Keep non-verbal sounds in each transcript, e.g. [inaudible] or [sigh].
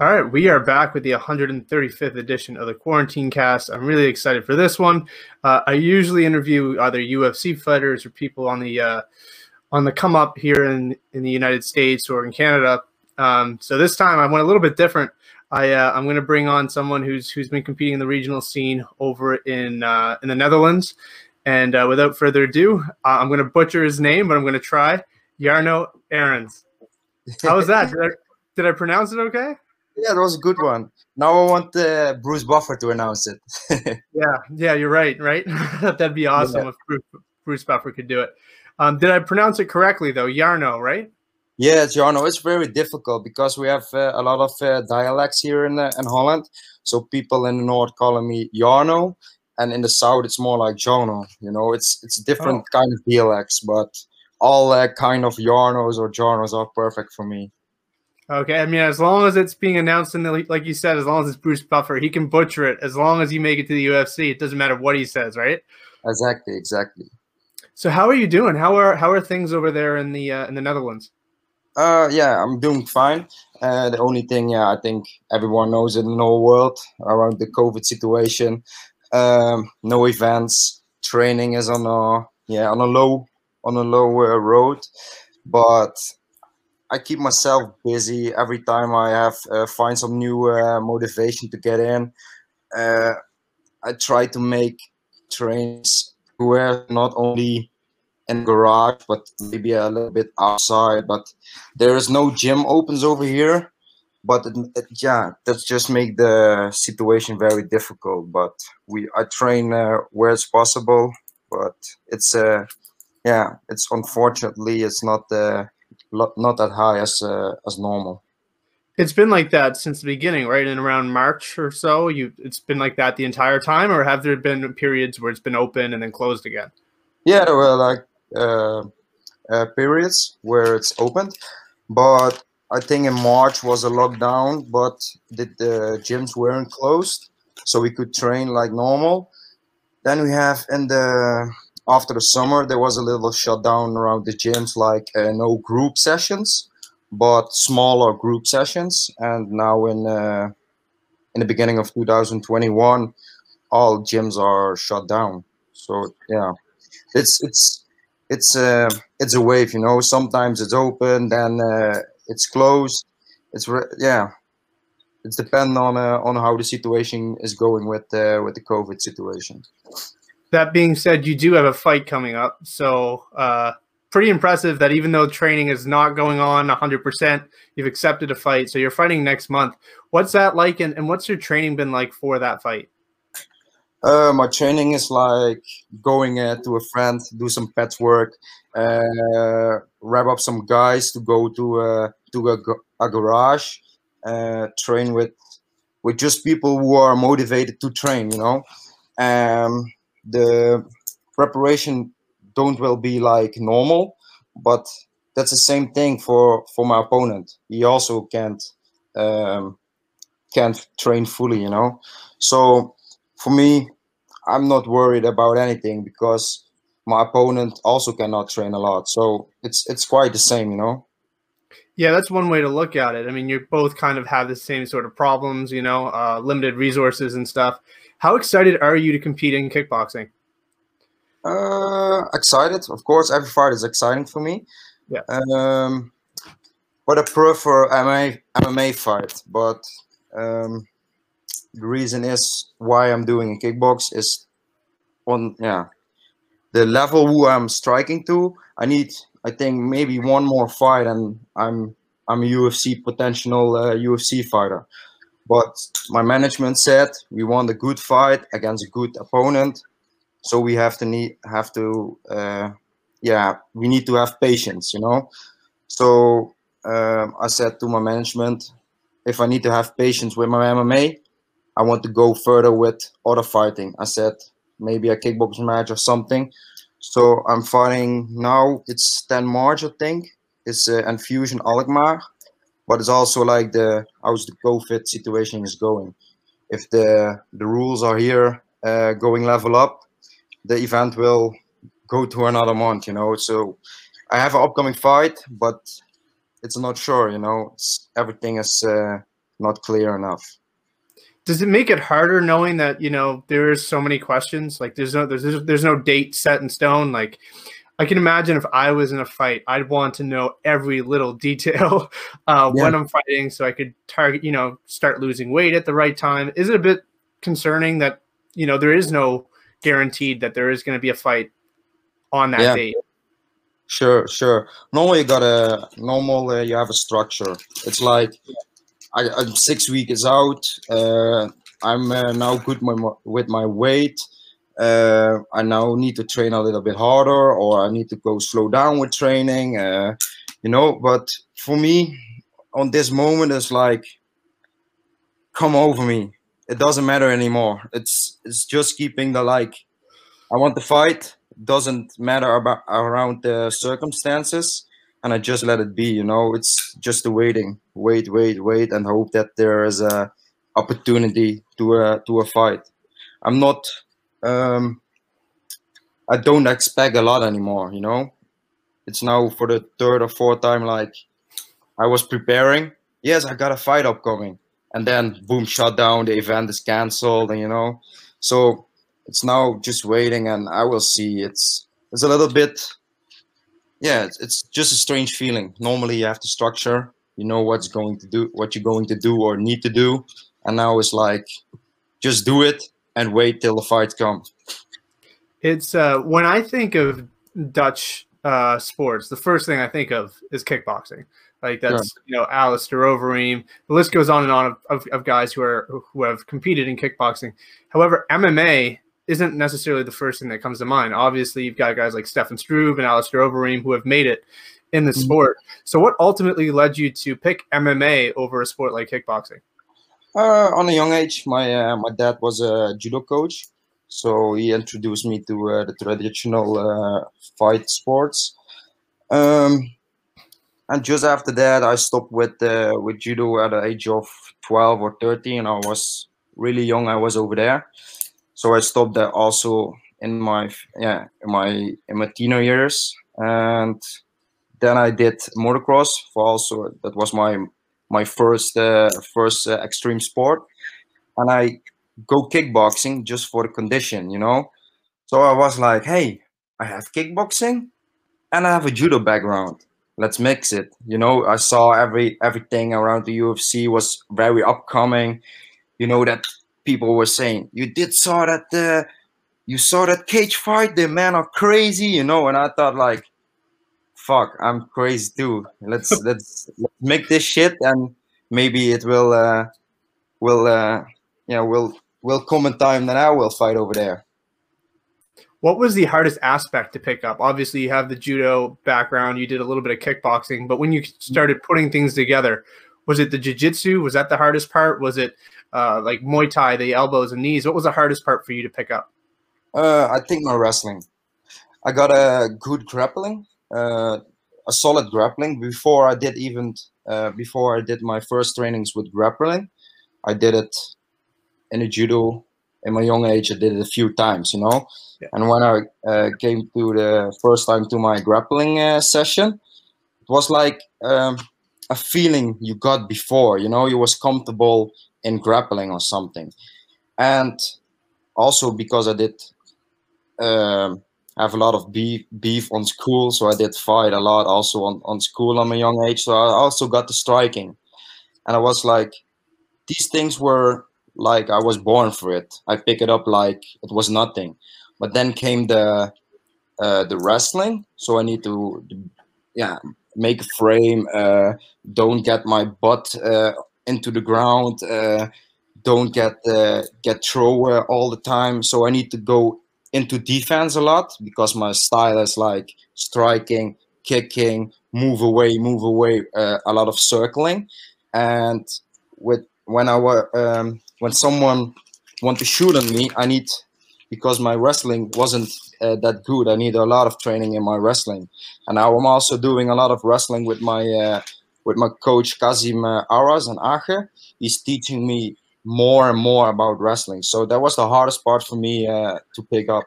All right, we are back with the 135th edition of the Quarantine Cast. I'm really excited for this one. Uh, I usually interview either UFC fighters or people on the uh, on the come up here in in the United States or in Canada. Um, so this time I went a little bit different. I uh, I'm going to bring on someone who's who's been competing in the regional scene over in uh, in the Netherlands. And uh, without further ado, uh, I'm going to butcher his name, but I'm going to try. Jarno Errens. How was that? Did I, did I pronounce it okay? Yeah, that was a good one. Now I want uh, Bruce Buffer to announce it. [laughs] yeah, yeah, you're right, right? [laughs] That'd be awesome yeah. if Bruce, Bruce, Buffer could do it. Um, did I pronounce it correctly though? Yarno, right? Yeah, Jarno. It's very difficult because we have uh, a lot of uh, dialects here in uh, in Holland. So people in the north call me Jarno, and in the south it's more like Jarno. You know, it's it's different oh. kind of dialects, but all uh, kind of Jarnos or Jarnos are perfect for me. Okay, I mean, as long as it's being announced in the like you said, as long as it's Bruce Buffer, he can butcher it. As long as you make it to the UFC, it doesn't matter what he says, right? Exactly, exactly. So, how are you doing? How are how are things over there in the uh, in the Netherlands? Uh, yeah, I'm doing fine. Uh, the only thing, yeah, I think everyone knows in the whole world around the COVID situation. Um, no events, training is on a yeah on a low on a low uh, road, but I keep myself busy every time I have uh, find some new uh, motivation to get in. Uh, I try to make trains where not only in garage but maybe a little bit outside. But there is no gym opens over here. But it, it, yeah, that's just make the situation very difficult. But we I train uh, where it's possible, but it's uh yeah, it's unfortunately it's not uh, not that high as uh, as normal. It's been like that since the beginning, right? In around March or so, you it's been like that the entire time, or have there been periods where it's been open and then closed again? Yeah, there were like uh, uh, periods where it's opened, but I think in March was a lockdown, but the, the gyms weren't closed, so we could train like normal. Then we have in the after the summer there was a little shutdown around the gyms like uh, no group sessions but smaller group sessions. And now in uh, in the beginning of 2021 all gyms are shut down. So yeah it's it's it's uh, it's a wave you know. Sometimes it's open then uh, it's closed. It's yeah it's depend on uh, on how the situation is going with uh, with the covid situation that being said, you do have a fight coming up. So, uh, pretty impressive that even though training is not going on 100%, you've accepted a fight. So, you're fighting next month. What's that like? And, and what's your training been like for that fight? Uh, my training is like going uh, to a friend, do some patchwork, uh, wrap up some guys to go to uh, to a, a garage, uh, train with with just people who are motivated to train. You know, um, the preparation don't will be like normal, but that's the same thing for for my opponent. He also can't um, can't train fully, you know. So for me, I'm not worried about anything because my opponent also cannot train a lot. So it's it's quite the same, you know. Yeah, that's one way to look at it. I mean, you both kind of have the same sort of problems, you know, uh, limited resources and stuff. How excited are you to compete in kickboxing? Uh, excited, of course. Every fight is exciting for me. Yeah. Um, but I prefer MMA MMA fight. But um, the reason is why I'm doing a kickbox is on yeah the level who I'm striking to. I need I think maybe one more fight and I'm I'm a UFC potential uh, UFC fighter. But my management said we want a good fight against a good opponent, so we have to need have to uh, yeah we need to have patience, you know. So um, I said to my management, if I need to have patience with my MMA, I want to go further with other fighting. I said maybe a kickboxing match or something. So I'm fighting now. It's 10 March, I think. It's uh, Enfusion Alkmaar but it's also like the how's the COVID situation is going. If the the rules are here uh, going level up, the event will go to another month. You know, so I have an upcoming fight, but it's not sure. You know, it's, everything is uh, not clear enough. Does it make it harder knowing that you know there's so many questions? Like there's no there's there's no date set in stone. Like I can imagine if I was in a fight, I'd want to know every little detail [laughs] uh, yeah. when I'm fighting, so I could target, you know, start losing weight at the right time. Is it a bit concerning that you know there is no guaranteed that there is going to be a fight on that yeah. date? Sure, sure. Normally, you got a normal. Uh, you have a structure. It's like I, am six weeks out. Uh, I'm uh, now good my, with my weight uh, I now need to train a little bit harder or I need to go slow down with training, uh, you know. But for me, on this moment, it's like, come over me. It doesn't matter anymore. It's it's just keeping the like. I want to fight. Doesn't matter about around the circumstances, and I just let it be. You know, it's just the waiting, wait, wait, wait, and hope that there is a opportunity to a to a fight. I'm not um, I don't expect a lot anymore. You know, it's now for the third or fourth time. Like I was preparing. Yes, I got a fight upcoming, and then boom, shut down. The event is canceled, and you know, so it's now just waiting, and I will see. It's it's a little bit. Yeah, it's, it's just a strange feeling. Normally, you have to structure. You know what's going to do, what you're going to do or need to do, and now it's like, just do it and wait till the fight comes. It's uh, when I think of Dutch uh, sports, the first thing I think of is kickboxing. Like that's you know Alistair Overeem. The list goes on and on of, of, of, guys who are who have competed in kickboxing. However, MMA isn't necessarily the first thing that comes to mind. Obviously, you've got guys like Stefan Struve and Alistair Overeem who have made it in the mm-hmm. sport. So, what ultimately led you to pick MMA over a sport like kickboxing? Uh, on a young age, my uh, my dad was a judo coach, so he introduced me to uh, the traditional uh, fight sports. Um, and just after that, I stopped with uh, with judo at the age of twelve or thirteen. I was really young. I was over there, so I stopped there also in my yeah in my in my teenage years, and then I did motocross for also that was my my first uh, first uh, extreme sport, and I go kickboxing just for the condition, you know. So I was like, hey, I have kickboxing, and I have a judo background. Let's mix it. You know, I saw every everything around the UFC was very upcoming. You know that people were saying you did saw that uh, you saw that cage fight. The men are crazy, you know. And I thought like, fuck, I'm crazy too. Let's [laughs] let's, let's make this shit, and maybe it will uh, will uh, you know will will come in time that I will fight over there. What was the hardest aspect to pick up? Obviously, you have the judo background. You did a little bit of kickboxing, but when you started putting things together, was it the jiu-jitsu? Was that the hardest part? Was it uh, like Muay Thai, the elbows and knees? What was the hardest part for you to pick up? Uh, I think my wrestling. I got a good grappling uh, a solid grappling before I did even uh, before I did my first trainings with grappling. I did it in a judo in my young age. I did it a few times, you know. Yeah. And when I uh, came to the first time to my grappling uh, session, it was like um, a feeling you got before, you know. You was comfortable in grappling or something, and also because I did. Um, I have a lot of beef beef on school, so I did fight a lot also on, on school on my young age. So I also got the striking. And I was like, these things were like I was born for it. I pick it up like it was nothing. But then came the uh, the wrestling, so I need to yeah make a frame, uh, don't get my butt uh, into the ground, uh, don't get uh, get throw all the time. So I need to go into defense a lot because my style is like striking, kicking, move away, move away, uh, a lot of circling. And with when I were um, when someone want to shoot on me, I need because my wrestling wasn't uh, that good. I need a lot of training in my wrestling, and I'm also doing a lot of wrestling with my uh, with my coach Kazim Aras and Ache. He's teaching me more and more about wrestling. So that was the hardest part for me uh, to pick up.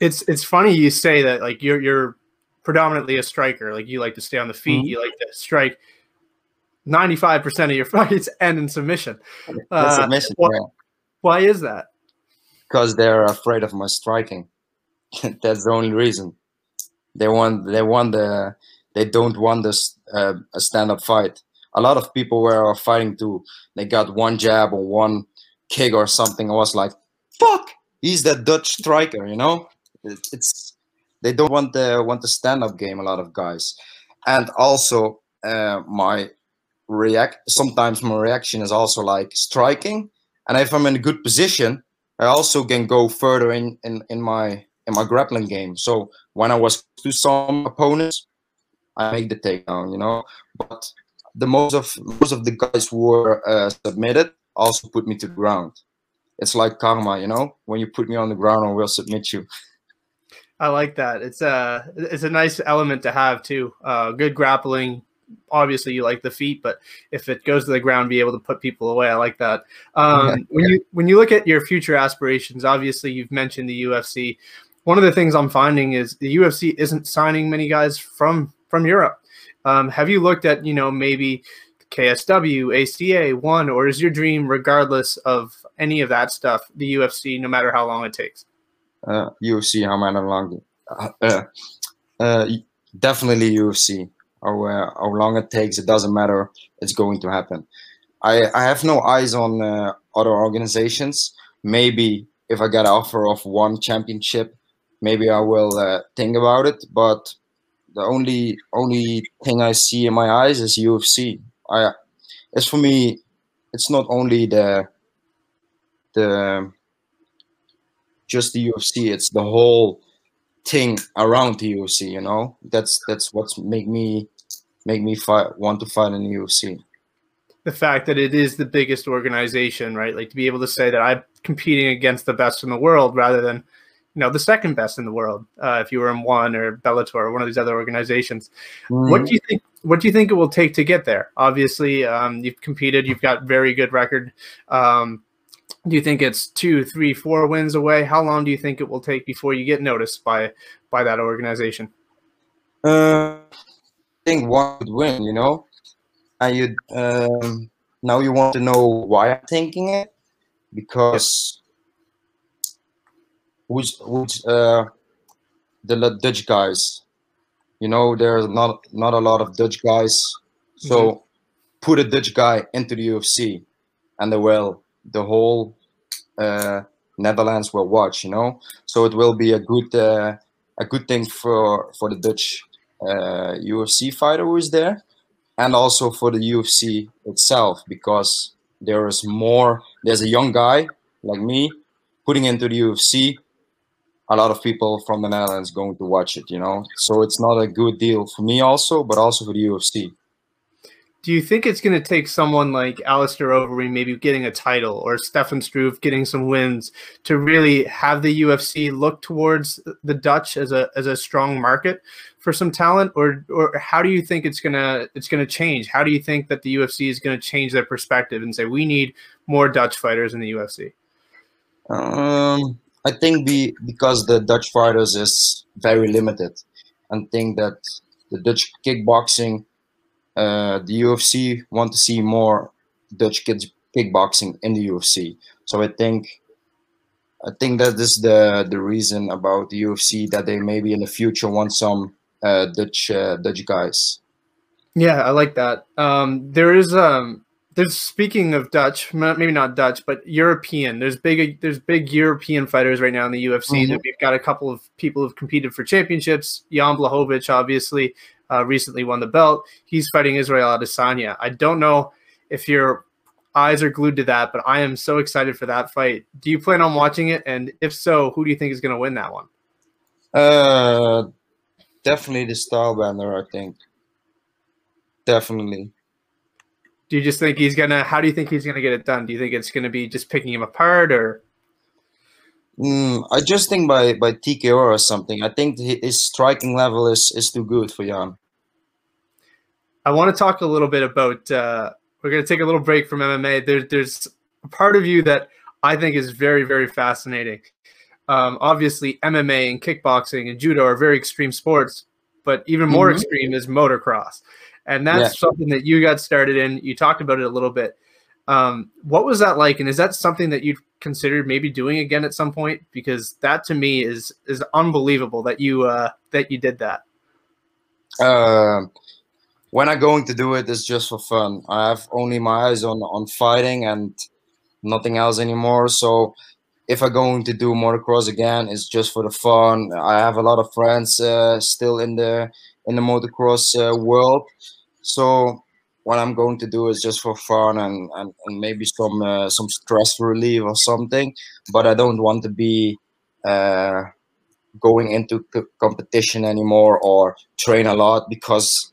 It's it's funny you say that like you're you're predominantly a striker. Like you like to stay on the feet, mm-hmm. you like to strike. 95% of your [laughs] fights end in submission. Uh, submission why, yeah. why is that? Because they're afraid of my striking. [laughs] That's the only reason. They want they want the they don't want this uh, a stand up fight. A lot of people were fighting to they got one jab or one kick or something. I was like, fuck, he's that Dutch striker, you know. It's they don't want the want the stand up game. A lot of guys, and also uh, my react sometimes my reaction is also like striking and if i'm in a good position i also can go further in in, in my in my grappling game so when i was to some opponents i make the takedown you know but the most of most of the guys who were uh, submitted also put me to the ground it's like karma you know when you put me on the ground i will submit you I like that. It's a it's a nice element to have too. Uh, good grappling, obviously you like the feet, but if it goes to the ground, be able to put people away. I like that. Um, when you when you look at your future aspirations, obviously you've mentioned the UFC. One of the things I'm finding is the UFC isn't signing many guys from from Europe. Um, have you looked at you know maybe KSW, ACA, one, or is your dream, regardless of any of that stuff, the UFC, no matter how long it takes? Uh, UFC, how long? Uh, uh, uh, definitely UFC how, uh, how long it takes, it doesn't matter. It's going to happen. I, I have no eyes on uh, other organizations. Maybe if I get an offer of one championship, maybe I will uh, think about it. But the only only thing I see in my eyes is UFC. I it's for me. It's not only the the just the UFC. It's the whole thing around the UFC. You know, that's that's what's make me make me fight want to fight in the UFC. The fact that it is the biggest organization, right? Like to be able to say that I'm competing against the best in the world rather than, you know, the second best in the world. Uh, if you were in one or Bellator or one of these other organizations, mm-hmm. what do you think? What do you think it will take to get there? Obviously, um, you've competed. You've got very good record. Um, do you think it's two, three, four wins away? How long do you think it will take before you get noticed by by that organization? Uh, I think one would win, you know, and you um, now you want to know why I'm thinking it because who's who's uh, the Dutch guys, you know, there's not not a lot of Dutch guys, so mm-hmm. put a Dutch guy into the UFC, and the well the whole uh, Netherlands will watch, you know, so it will be a good uh, a good thing for for the Dutch uh, UFC fighter who is there, and also for the UFC itself because there is more. There's a young guy like me putting into the UFC. A lot of people from the Netherlands going to watch it, you know. So it's not a good deal for me also, but also for the UFC do you think it's going to take someone like Alistair Overeem maybe getting a title or Stefan Struve getting some wins to really have the UFC look towards the Dutch as a as a strong market for some talent or or how do you think it's going to it's going to change? How do you think that the UFC is going to change their perspective and say we need more Dutch fighters in the UFC? Um I think be, because the Dutch fighters is very limited and think that the Dutch kickboxing uh, the UFC want to see more Dutch kids kickboxing in the UFC. So I think I think that is the the reason about the UFC that they maybe in the future want some uh, Dutch uh, Dutch guys. Yeah, I like that. Um, there is um, there's speaking of Dutch, maybe not Dutch, but European. There's big there's big European fighters right now in the UFC. Mm-hmm. We've got a couple of people who've competed for championships. Jan Blachowicz, obviously, uh, recently won the belt. He's fighting Israel Adesanya. I don't know if your eyes are glued to that, but I am so excited for that fight. Do you plan on watching it? And if so, who do you think is going to win that one? Uh, definitely the style Stylebender. I think. Definitely. Do you just think he's gonna? How do you think he's gonna get it done? Do you think it's gonna be just picking him apart, or? Mm, I just think by by TKO or something. I think his striking level is is too good for Jan. I want to talk a little bit about. Uh, we're going to take a little break from MMA. There, there's a part of you that I think is very, very fascinating. Um, obviously, MMA and kickboxing and judo are very extreme sports, but even more mm-hmm. extreme is motocross. And that's yeah. something that you got started in. You talked about it a little bit. Um, what was that like, and is that something that you'd considered maybe doing again at some point? Because that to me is is unbelievable that you uh, that you did that. Um, when I'm going to do it, it's just for fun. I have only my eyes on on fighting and nothing else anymore. So if I'm going to do motocross again, it's just for the fun. I have a lot of friends uh, still in the in the motocross uh, world, so what I'm going to do is just for fun and and, and maybe some uh, some stress relief or something. But I don't want to be uh, going into competition anymore or train a lot because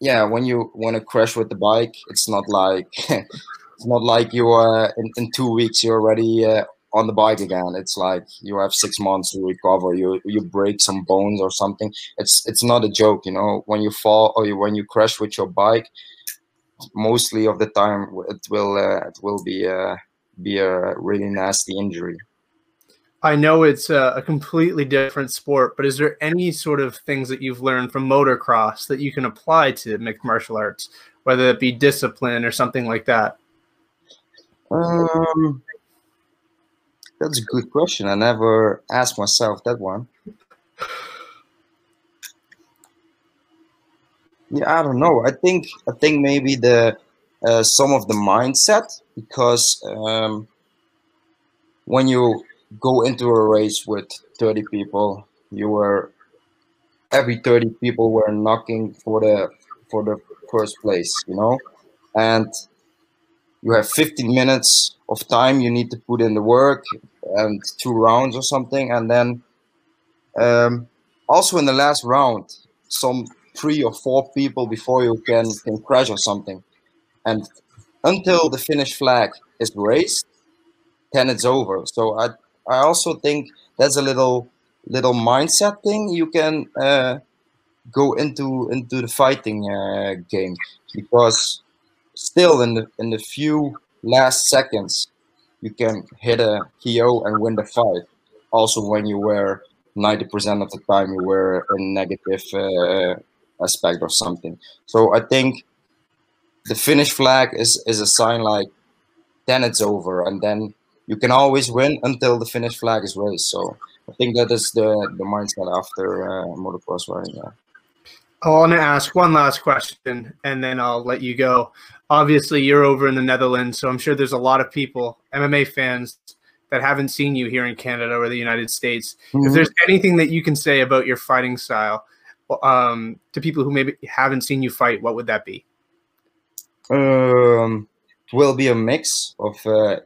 yeah, when you want to crash with the bike, it's not like [laughs] it's not like you are in, in two weeks you're already uh, on the bike again. It's like you have six months to recover. You you break some bones or something. It's it's not a joke, you know. When you fall or you, when you crash with your bike, mostly of the time it will uh, it will be uh, be a really nasty injury. I know it's a, a, completely different sport, but is there any sort of things that you've learned from motocross that you can apply to mixed martial arts, whether it be discipline or something like that? Um, that's a good question. I never asked myself that one. Yeah, I don't know. I think I think maybe the uh, some of the mindset because um, when you go into a race with 30 people, you were every 30 people were knocking for the for the first place, you know, and you have 15 minutes of time you need to put in the work and two rounds or something. And then um, also in the last round some three or four people before you can can crash or something. And until the finish flag is raised then it's over. So i i also think that's a little little mindset thing you can uh, go into into the fighting uh, game because still in the in the few last seconds you can hit a KO and win the fight. Also, when you were 90% of the time you were a negative uh, aspect or something. So I think the finish flag is is a sign like then it's over and then you can always win until the finish flag is raised. So I think that is the the mindset after uh, motocross riding. Yeah. I want to ask one last question and then I'll let you go. Obviously, you're over in the Netherlands, so I'm sure there's a lot of people, MMA fans, that haven't seen you here in Canada or the United States. Mm-hmm. If there's anything that you can say about your fighting style um, to people who maybe haven't seen you fight, what would that be? Um, it will be a mix of uh,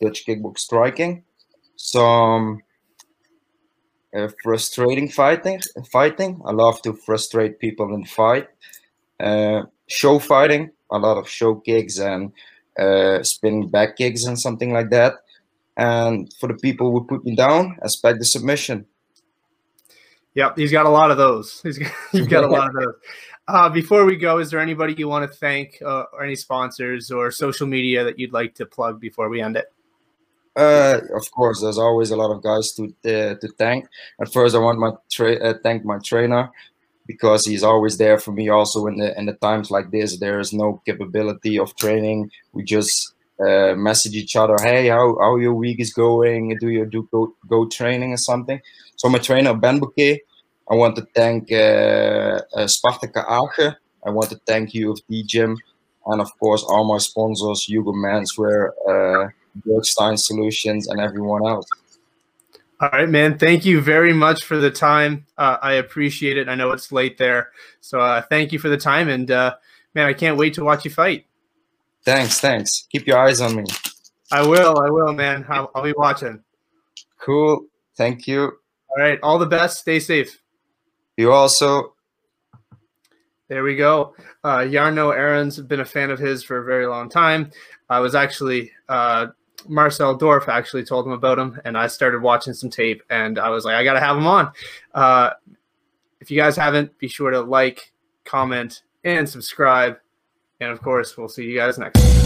Dutch kickbox striking, some uh, frustrating fighting. Fighting. I love to frustrate people in fight. Uh, show fighting. A lot of show kicks and uh, spinning back kicks and something like that. And for the people who put me down, expect the submission. Yep, he's got a lot of those. [laughs] He's got, you've got a lot of [laughs] those. Uh, before we go, is there anybody you want to thank, uh, or any sponsors or social media that you'd like to plug before we end it? Uh, of course, there's always a lot of guys to uh, to thank. At first, I want my tra- uh, thank my trainer because he's always there for me. Also, in the in the times like this, there is no capability of training. We just uh, message each other. Hey, how how your week is going? Do you do go go training or something? So my trainer Ben Bouquet. I want to thank uh, uh, Spartaka. I want to thank UFD Gym, and of course all my sponsors, Hugo Menswear. Uh, Bergstein Solutions, and everyone else. All right, man. Thank you very much for the time. Uh, I appreciate it. I know it's late there, so uh, thank you for the time. And uh, man, I can't wait to watch you fight. Thanks, thanks. Keep your eyes on me. I will. I will, man. I'll, I'll be watching. Cool. Thank you. All right. All the best. Stay safe. You also. There we go. Uh, Yarno Errens been a fan of his for a very long time. I was actually uh, Marcel Dorf actually told him about him, and I started watching some tape, and I was like, I got to have him on. Uh, if you guys haven't, be sure to like, comment, and subscribe. And of course, we'll see you guys next time.